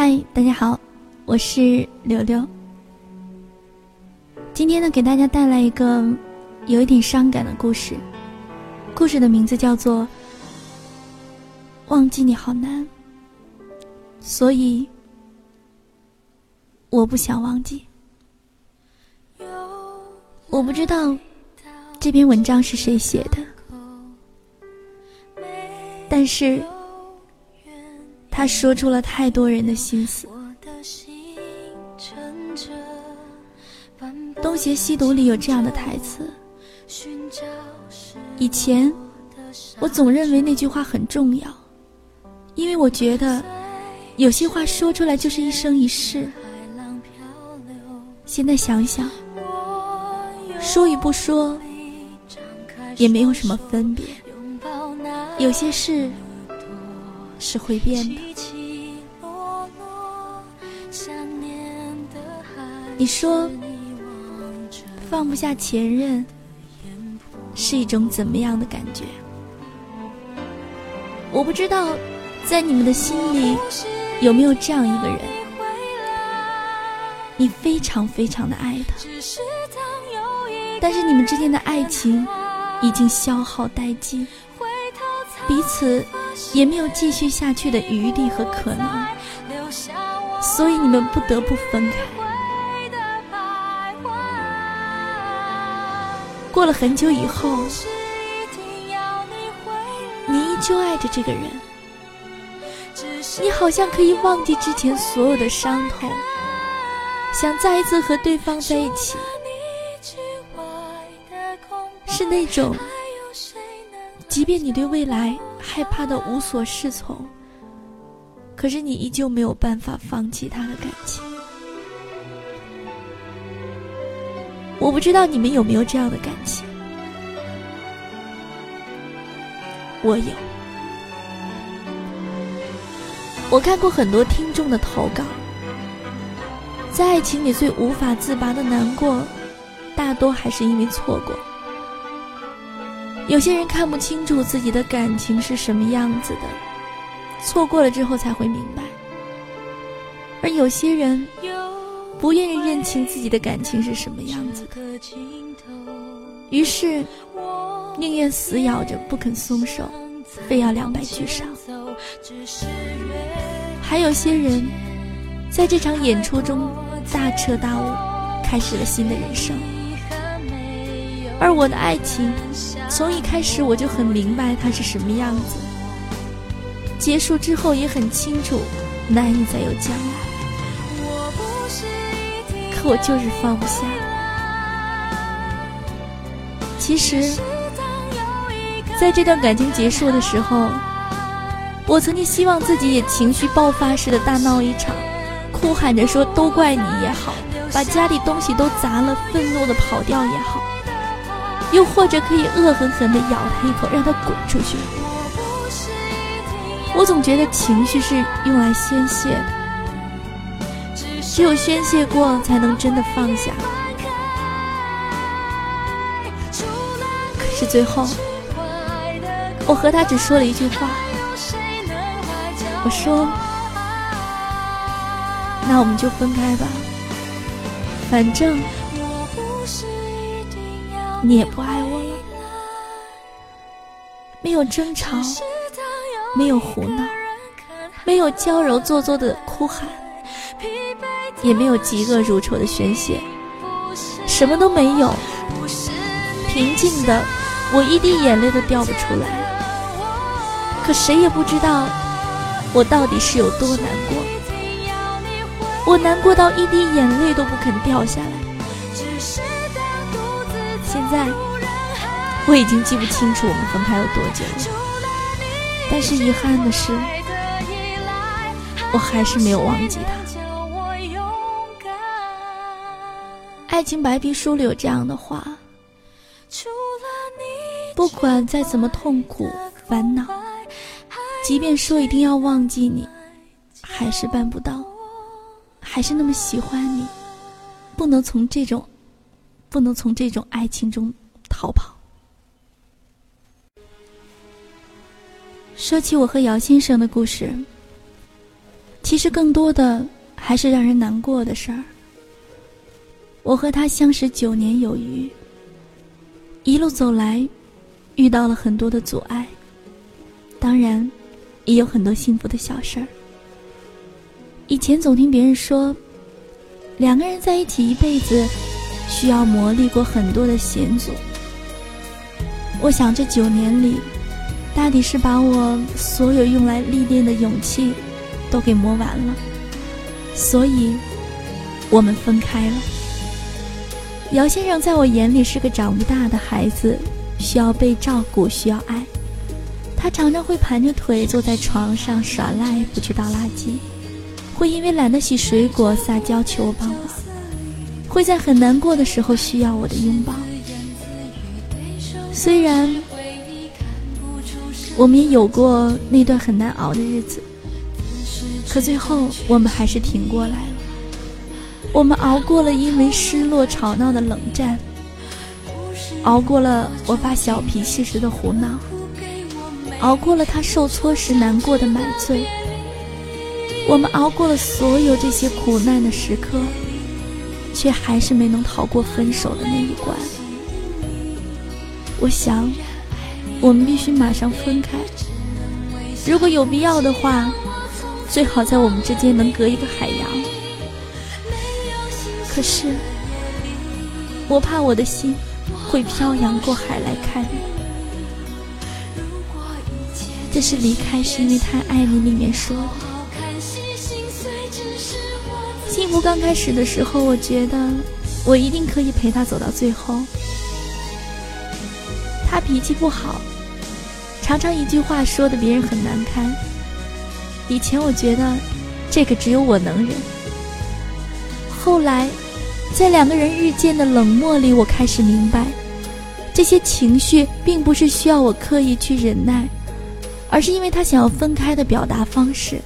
嗨，大家好，我是柳柳。今天呢，给大家带来一个有一点伤感的故事。故事的名字叫做《忘记你好难》，所以我不想忘记。我不知道这篇文章是谁写的，但是他说出了太多人的心思。《东邪西毒》里有这样的台词：以前我总认为那句话很重要，因为我觉得有些话说出来就是一生一世。现在想想。说与不说，也没有什么分别。有些事是会变的。你说放不下前任是一种怎么样的感觉？我不知道，在你们的心里有没有这样一个人，你非常非常的爱他。但是你们之间的爱情已经消耗殆尽，彼此也没有继续下去的余地和可能，所以你们不得不分开。过了很久以后，你依旧爱着这个人，你好像可以忘记之前所有的伤痛，想再一次和对方在一起。是那种，即便你对未来害怕的无所适从，可是你依旧没有办法放弃他的感情。我不知道你们有没有这样的感情，我有。我看过很多听众的投稿，在爱情里最无法自拔的难过，大多还是因为错过。有些人看不清楚自己的感情是什么样子的，错过了之后才会明白；而有些人不愿意认清自己的感情是什么样子的，于是宁愿死咬着不肯松手，非要两败俱伤。还有些人在这场演出中大彻大悟，开始了新的人生。而我的爱情，从一开始我就很明白它是什么样子，结束之后也很清楚，难以再有将来。可我就是放不下。其实，在这段感情结束的时候，我曾经希望自己也情绪爆发似的大闹一场，哭喊着说“都怪你”也好，把家里东西都砸了，愤怒的跑掉也好。又或者可以恶狠狠地咬他一口，让他滚出去。我总觉得情绪是用来宣泄的，只有宣泄过，才能真的放下。可是最后，我和他只说了一句话，我说：“那我们就分开吧，反正……”你也不爱我了，没有争吵，没有胡闹，没有娇柔做作的哭喊，也没有嫉恶如仇的宣泄，什么都没有，平静的，我一滴眼泪都掉不出来。可谁也不知道，我到底是有多难过，我难过到一滴眼泪都不肯掉下来。在我已经记不清楚我们分开有多久了，但是遗憾的是，我还是没有忘记他。爱情白皮书里有这样的话：不管再怎么痛苦烦恼，即便说一定要忘记你，还是办不到，还是那么喜欢你，不能从这种。不能从这种爱情中逃跑。说起我和姚先生的故事，其实更多的还是让人难过的事儿。我和他相识九年有余，一路走来，遇到了很多的阻碍，当然，也有很多幸福的小事儿。以前总听别人说，两个人在一起一辈子，需要磨砺过很多的险阻。我想这九年里，大抵是把我所有用来历练的勇气，都给磨完了，所以，我们分开了。姚先生在我眼里是个长不大的孩子，需要被照顾，需要爱。他常常会盘着腿坐在床上耍赖，不去倒垃圾，会因为懒得洗水果撒娇求我帮忙，会在很难过的时候需要我的拥抱。虽然我们也有过那段很难熬的日子，可最后我们还是挺过来了。我们熬过了因为失落吵闹的冷战，熬过了我发小脾气时的胡闹，熬过了他受挫时难过的满醉。我们熬过了所有这些苦难的时刻，却还是没能逃过分手的那一关。我想，我们必须马上分开。如果有必要的话，最好在我们之间能隔一个海洋。可是，我怕我的心会漂洋过海来看你。这是离开是因为太爱你里面说的。幸福刚开始的时候，我觉得我一定可以陪他走到最后。他脾气不好，常常一句话说的别人很难堪。以前我觉得这个只有我能忍，后来。在两个人日渐的冷漠里，我开始明白，这些情绪并不是需要我刻意去忍耐，而是因为他想要分开的表达方式，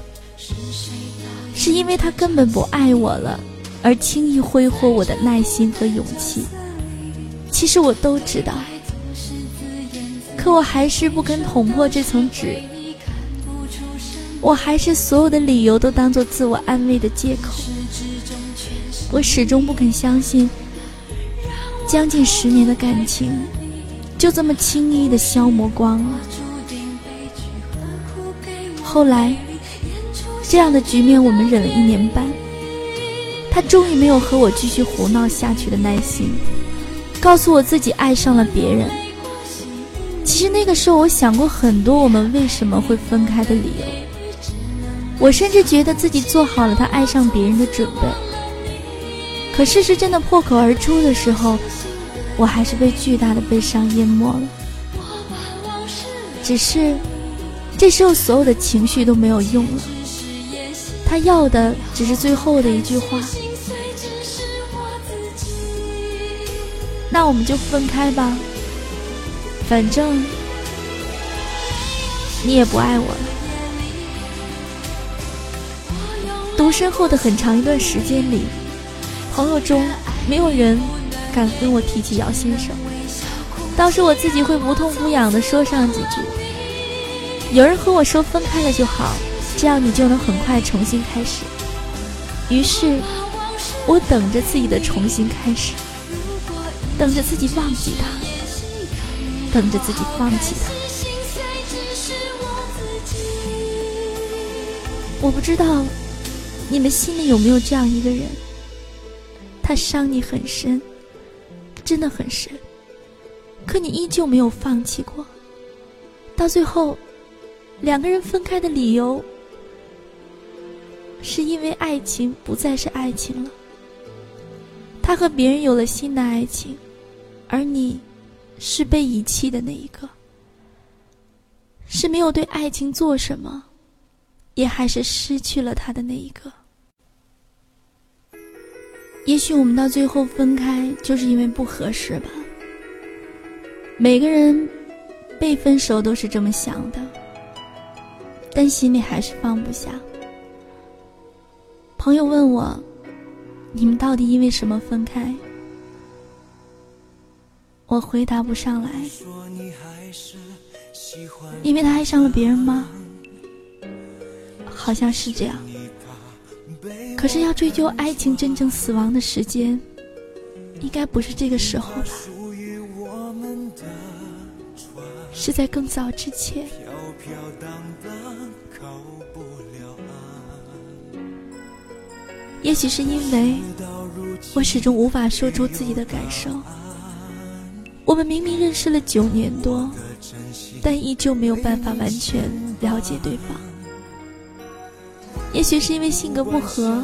是因为他根本不爱我了，而轻易挥霍我的耐心和勇气。其实我都知道，可我还是不肯捅破这层纸，我还是所有的理由都当做自我安慰的借口。我始终不肯相信，将近十年的感情就这么轻易的消磨光了。后来，这样的局面我们忍了一年半，他终于没有和我继续胡闹下去的耐心，告诉我自己爱上了别人。其实那个时候，我想过很多我们为什么会分开的理由，我甚至觉得自己做好了他爱上别人的准备。可事实真的破口而出的时候，我还是被巨大的悲伤淹没了。只是，这时候所有的情绪都没有用了。他要的只是最后的一句话。那我们就分开吧，反正你也不爱我了。独身后的很长一段时间里。朋友中没有人敢跟我提起姚先生，倒是我自己会不痛不痒的说上几句。有人和我说分开了就好，这样你就能很快重新开始。于是，我等着自己的重新开始，等着自己忘记他，等着自己放弃他。我不知道你们心里有没有这样一个人。他伤你很深，真的很深。可你依旧没有放弃过。到最后，两个人分开的理由，是因为爱情不再是爱情了。他和别人有了新的爱情，而你，是被遗弃的那一个。是没有对爱情做什么，也还是失去了他的那一个。也许我们到最后分开，就是因为不合适吧。每个人被分手都是这么想的，但心里还是放不下。朋友问我：“你们到底因为什么分开？”我回答不上来。因为他爱上了别人吗？好像是这样。可是要追究爱情真正死亡的时间，应该不是这个时候吧？是在更早之前。也许是因为我始终无法说出自己的感受。我们明明认识了九年多，但依旧没有办法完全了解对方。也许是因为性格不合，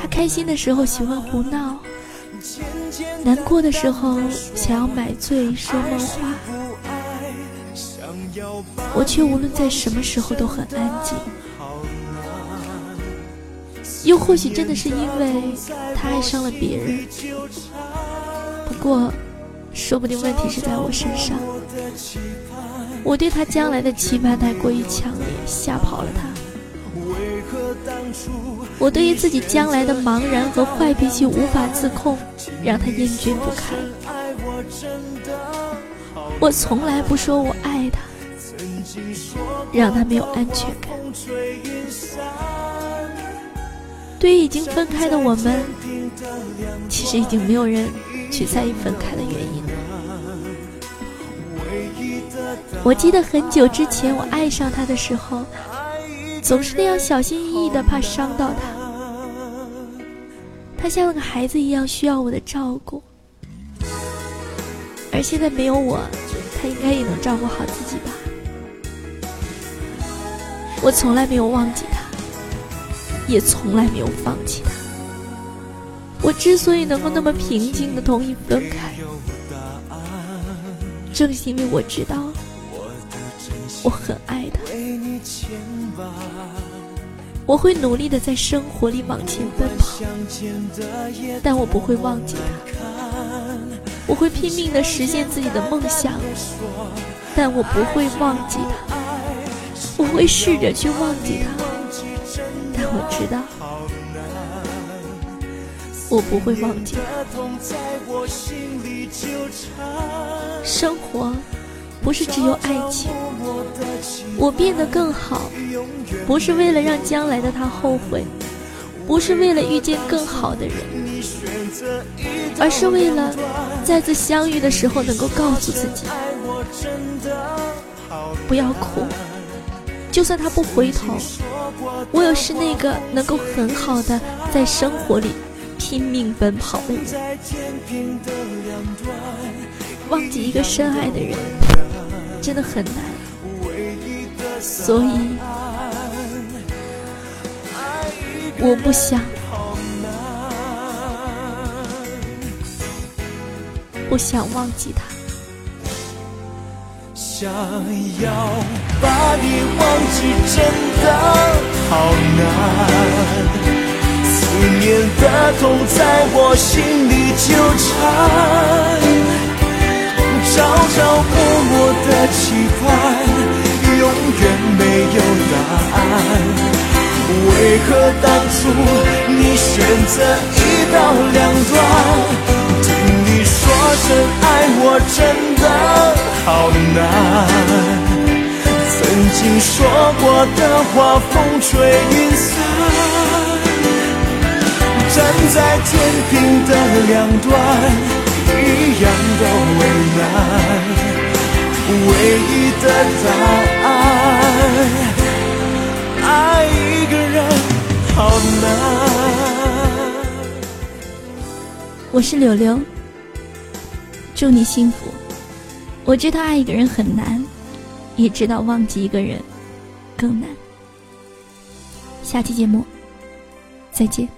他开心的时候喜欢胡闹，难过的时候想要买醉说梦话，我却无论在什么时候都很安静。又或许真的是因为他爱上了别人，不过，说不定问题是在我身上。我对他将来的期盼太过于强烈，吓跑了他。我对于自己将来的茫然和坏脾气无法自控，让他厌倦不堪。我从来不说我爱他，让他没有安全感。对于已经分开的我们，其实已经没有人去在意分开的原因了。我记得很久之前我爱上他的时候，总是那样小心翼翼的，怕伤到他。他像个孩子一样需要我的照顾，而现在没有我，他应该也能照顾好自己吧。我从来没有忘记他。也从来没有放弃他。我之所以能够那么平静的同意分开，正是因为我知道我很爱他。我会努力的在生活里往前奔跑，但我不会忘记他。我会拼命的实现自己的梦想，但我不会忘记他。我会试着去忘记他。我知道，我不会忘记。生活不是只有爱情，我变得更好，不是为了让将来的他后悔，不是为了遇见更好的人，而是为了再次相遇的时候能够告诉自己，不要哭。就算他不回头，我也是那个能够很好的在生活里拼命奔跑的人。忘记一个深爱的人，真的很难。所以，我不想，不想忘记他。想要把你忘记真的好难，思念的痛在我心里纠缠，朝朝暮暮的期盼，永远没有答案。为何当初你选择一刀两断？说声爱我真的。好难，曾经说过的话风吹云散，站在天平的两端，一样的为难。唯一的答案，爱一个人好难。我是柳柳，祝你幸福。我知道爱一个人很难，也知道忘记一个人更难。下期节目，再见。